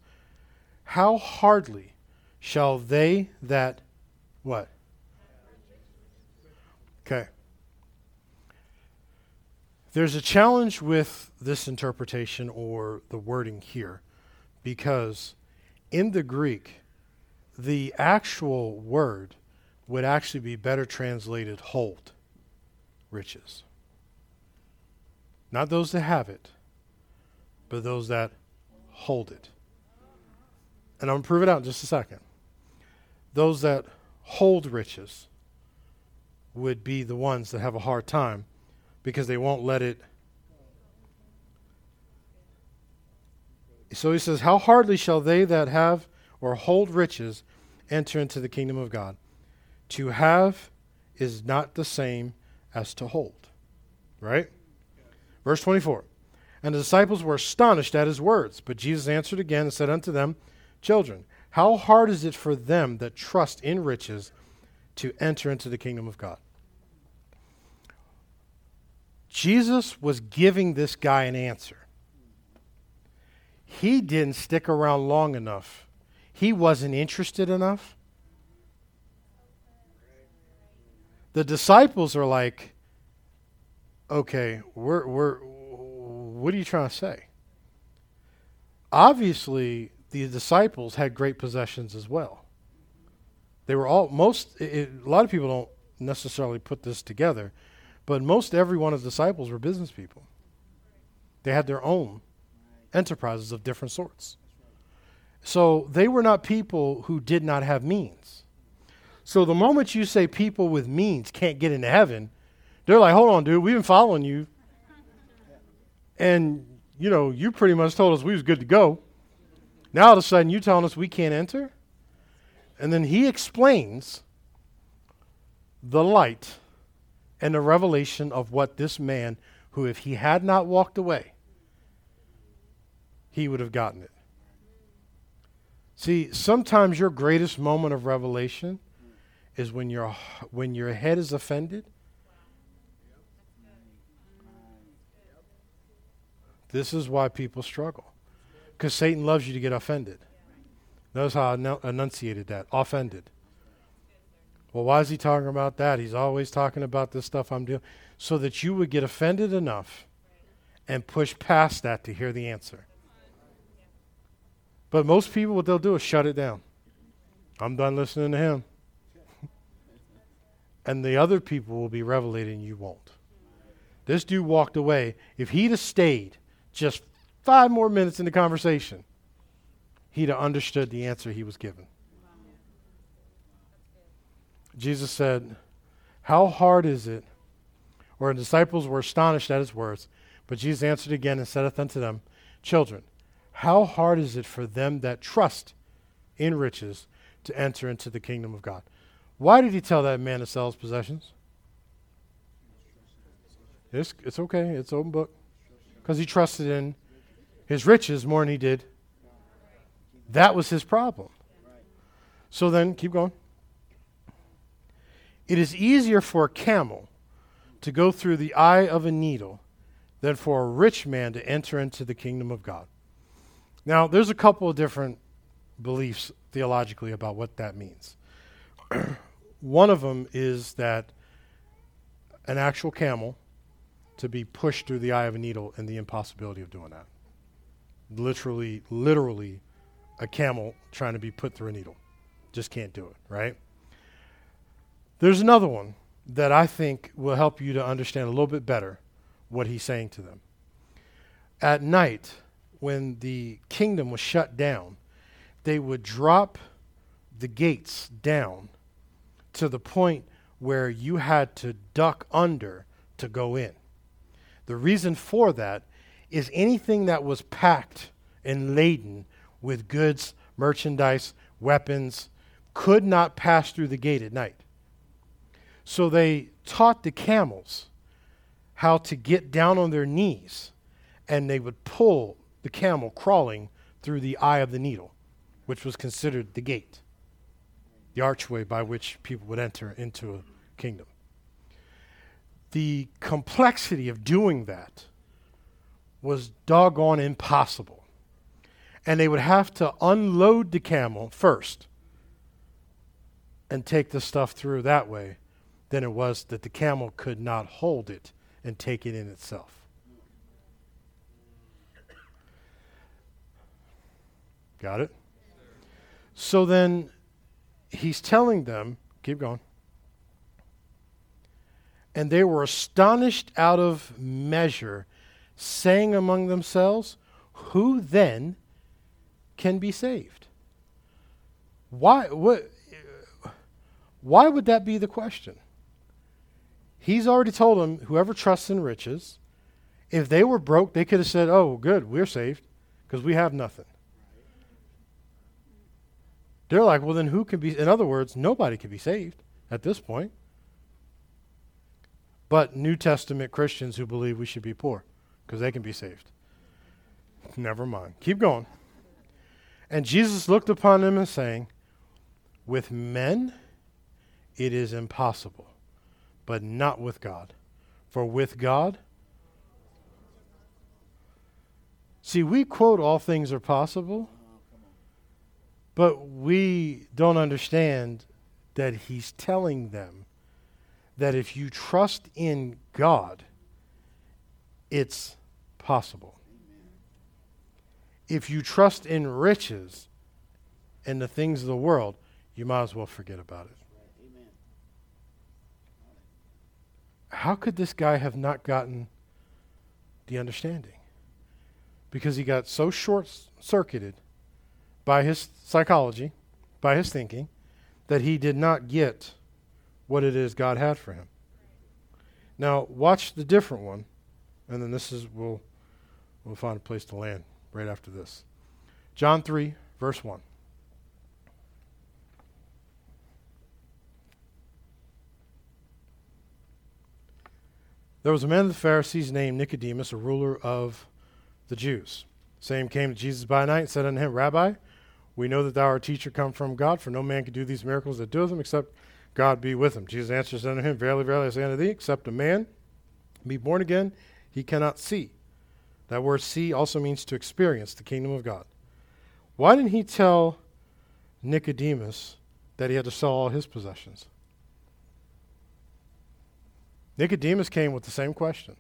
How hardly shall they that what? Okay. There's a challenge with this interpretation or the wording here because in the Greek, the actual word would actually be better translated hold riches. Not those that have it, but those that hold it. And I'm going to prove it out in just a second. Those that hold riches would be the ones that have a hard time because they won't let it. So he says, How hardly shall they that have or hold riches enter into the kingdom of God? To have is not the same as to hold. Right? Verse 24. And the disciples were astonished at his words. But Jesus answered again and said unto them, Children, how hard is it for them that trust in riches to enter into the kingdom of God? Jesus was giving this guy an answer. He didn't stick around long enough. He wasn't interested enough. The disciples are like, okay, we're, we're, what are you trying to say? Obviously, the disciples had great possessions as well. They were all, most, it, a lot of people don't necessarily put this together, but most every one of the disciples were business people. They had their own enterprises of different sorts. So they were not people who did not have means. So the moment you say people with means can't get into heaven, they're like, hold on, dude, we've been following you. And, you know, you pretty much told us we was good to go. Now all of a sudden you're telling us we can't enter? And then he explains the light and the revelation of what this man, who if he had not walked away, he would have gotten it. See, sometimes your greatest moment of revelation is when your when your head is offended. This is why people struggle. Because Satan loves you to get offended. Notice how I enunciated that. Offended. Well, why is he talking about that? He's always talking about this stuff I'm doing. So that you would get offended enough and push past that to hear the answer. But most people, what they'll do is shut it down. I'm done listening to him. and the other people will be revelating, you won't. This dude walked away. If he'd have stayed just five more minutes in the conversation, he'd have understood the answer he was given. Jesus said, How hard is it? Or the disciples were astonished at his words. But Jesus answered again and saith unto them, Children, how hard is it for them that trust in riches to enter into the kingdom of God? Why did he tell that man to sell his possessions? It's, it's okay, it's open book. Because he trusted in his riches more than he did. That was his problem. So then, keep going. It is easier for a camel to go through the eye of a needle than for a rich man to enter into the kingdom of God. Now, there's a couple of different beliefs theologically about what that means. One of them is that an actual camel to be pushed through the eye of a needle and the impossibility of doing that. Literally, literally, a camel trying to be put through a needle. Just can't do it, right? There's another one that I think will help you to understand a little bit better what he's saying to them. At night, when the kingdom was shut down, they would drop the gates down to the point where you had to duck under to go in. The reason for that is anything that was packed and laden with goods, merchandise, weapons could not pass through the gate at night. So they taught the camels how to get down on their knees, and they would pull the camel crawling through the eye of the needle, which was considered the gate, the archway by which people would enter into a kingdom. The complexity of doing that was doggone impossible. And they would have to unload the camel first and take the stuff through that way than it was that the camel could not hold it and take it in itself. Got it? So then he's telling them, keep going. And they were astonished out of measure, saying among themselves, Who then can be saved? Why, what, why would that be the question? He's already told them whoever trusts in riches, if they were broke, they could have said, Oh, good, we're saved because we have nothing. They're like, Well, then who can be? In other words, nobody can be saved at this point. But New Testament Christians who believe we should be poor because they can be saved. Never mind. Keep going. And Jesus looked upon them and saying, With men it is impossible, but not with God. For with God, see, we quote all things are possible, but we don't understand that he's telling them that if you trust in God, it's possible. If you trust in riches and the things of the world, you might as well forget about it. How could this guy have not gotten the understanding? Because he got so short circuited by his psychology, by his thinking, that he did not get what it is God had for him. Now, watch the different one, and then this is we'll we'll find a place to land right after this. John 3, verse 1. There was a man of the Pharisees named Nicodemus, a ruler of the Jews. Same came to Jesus by night and said unto him, Rabbi, we know that thou art a teacher come from God, for no man can do these miracles that doeth them except God be with him. Jesus answers unto him, Verily, verily, I say unto thee, except a man be born again, he cannot see. That word see also means to experience the kingdom of God. Why didn't he tell Nicodemus that he had to sell all his possessions? Nicodemus came with the same question.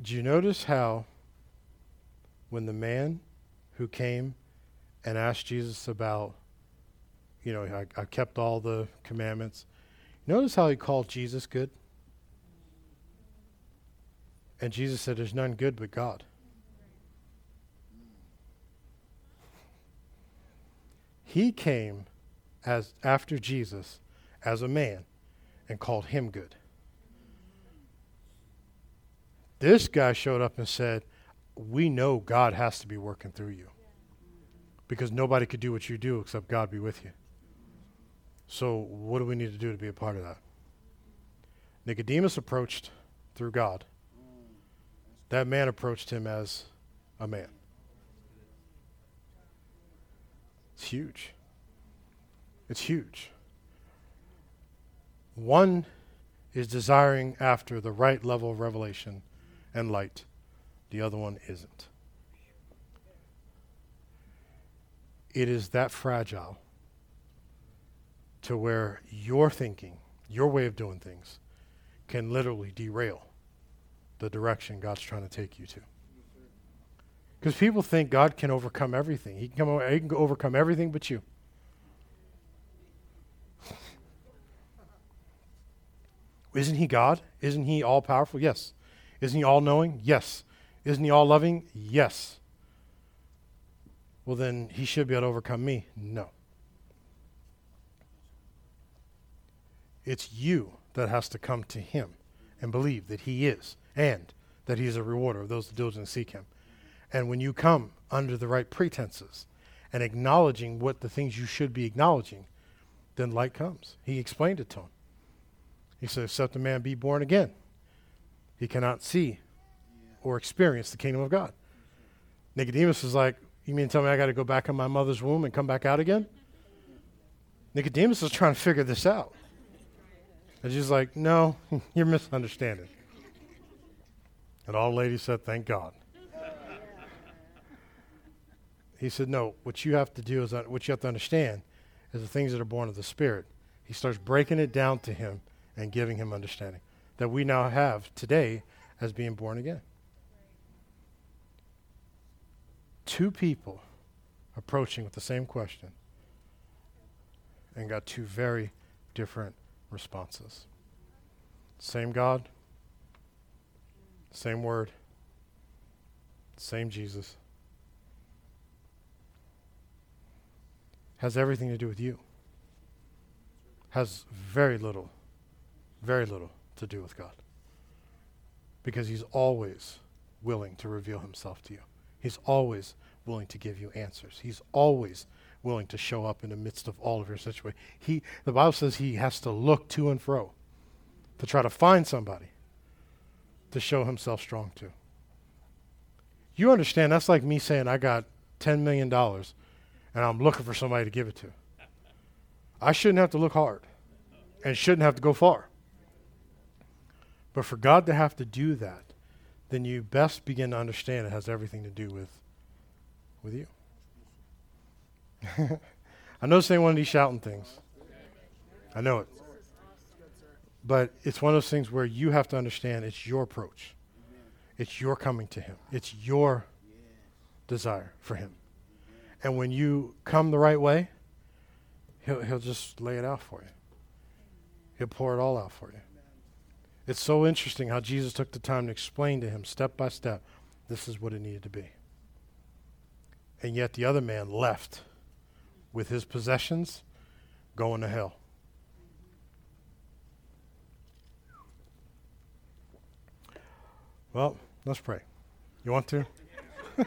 Do you notice how, when the man who came and asked Jesus about, you know, I, I kept all the commandments, notice how he called Jesus good? And Jesus said, There's none good but God. He came as after Jesus as a man and called him good. This guy showed up and said, We know God has to be working through you because nobody could do what you do except God be with you. So, what do we need to do to be a part of that? Nicodemus approached through God. That man approached him as a man. It's huge. It's huge. One is desiring after the right level of revelation and light, the other one isn't. It is that fragile to where your thinking, your way of doing things, can literally derail the direction God's trying to take you to. Because people think God can overcome everything. He can, come, he can overcome everything but you. Isn't he God? Isn't he all powerful? Yes. Isn't he all knowing? Yes. Isn't he all loving? Yes. Well, then he should be able to overcome me. No. It's you that has to come to him and believe that he is and that he is a rewarder of those that diligently seek him. And when you come under the right pretenses and acknowledging what the things you should be acknowledging, then light comes. He explained it to him. He said, Except a man be born again, he cannot see or experience the kingdom of God. Nicodemus is like, You mean tell me I got to go back in my mother's womb and come back out again? Nicodemus is trying to figure this out. And she's like, No, you're misunderstanding. And all the ladies said, Thank God. He said, No, what you have to do is, what you have to understand is the things that are born of the Spirit. He starts breaking it down to him and giving him understanding that we now have today as being born again. Two people approaching with the same question. and got two very different responses. Same God, same Word, same Jesus. Has everything to do with you. Has very little, very little to do with God. Because He's always willing to reveal Himself to you. He's always willing to give you answers. He's always willing to show up in the midst of all of your situation. He, the Bible says he has to look to and fro to try to find somebody to show himself strong to. You understand, that's like me saying I got $10 million and I'm looking for somebody to give it to. I shouldn't have to look hard and shouldn't have to go far. But for God to have to do that, then you best begin to understand it has everything to do with, with you. I know saying one of these shouting things. I know it. But it's one of those things where you have to understand it's your approach. It's your coming to Him. It's your desire for Him. And when you come the right way, He'll, he'll just lay it out for you. He'll pour it all out for you. It's so interesting how Jesus took the time to explain to him step by step this is what it needed to be. And yet the other man left with his possessions going to hell. Well, let's pray. You want to?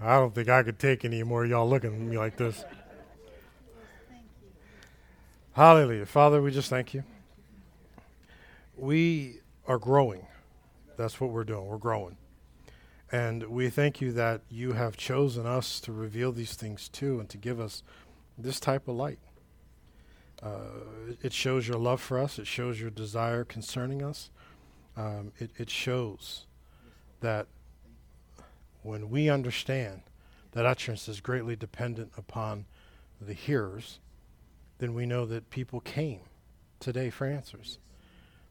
I don't think I could take any more y'all looking at me like this. Hallelujah. Father, we just thank you. We are growing. That's what we're doing. We're growing. And we thank you that you have chosen us to reveal these things to and to give us this type of light. Uh, it shows your love for us, it shows your desire concerning us. Um, it, it shows that when we understand that utterance is greatly dependent upon the hearers, then we know that people came today for answers.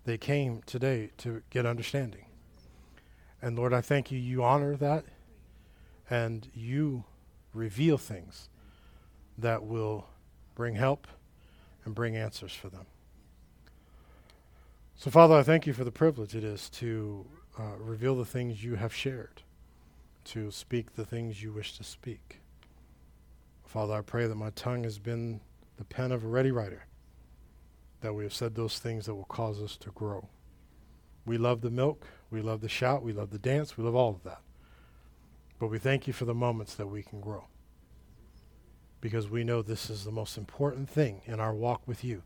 They came today to get understanding. And Lord, I thank you, you honor that and you reveal things that will bring help and bring answers for them. So, Father, I thank you for the privilege it is to uh, reveal the things you have shared to speak the things you wish to speak. Father, I pray that my tongue has been the pen of a ready writer, that we have said those things that will cause us to grow. We love the milk, we love the shout, we love the dance, we love all of that. But we thank you for the moments that we can grow. Because we know this is the most important thing in our walk with you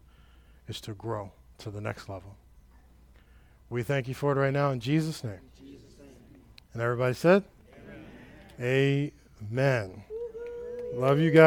is to grow to the next level. We thank you for it right now in Jesus' name. In Jesus name. And everybody said? Amen. Love you guys.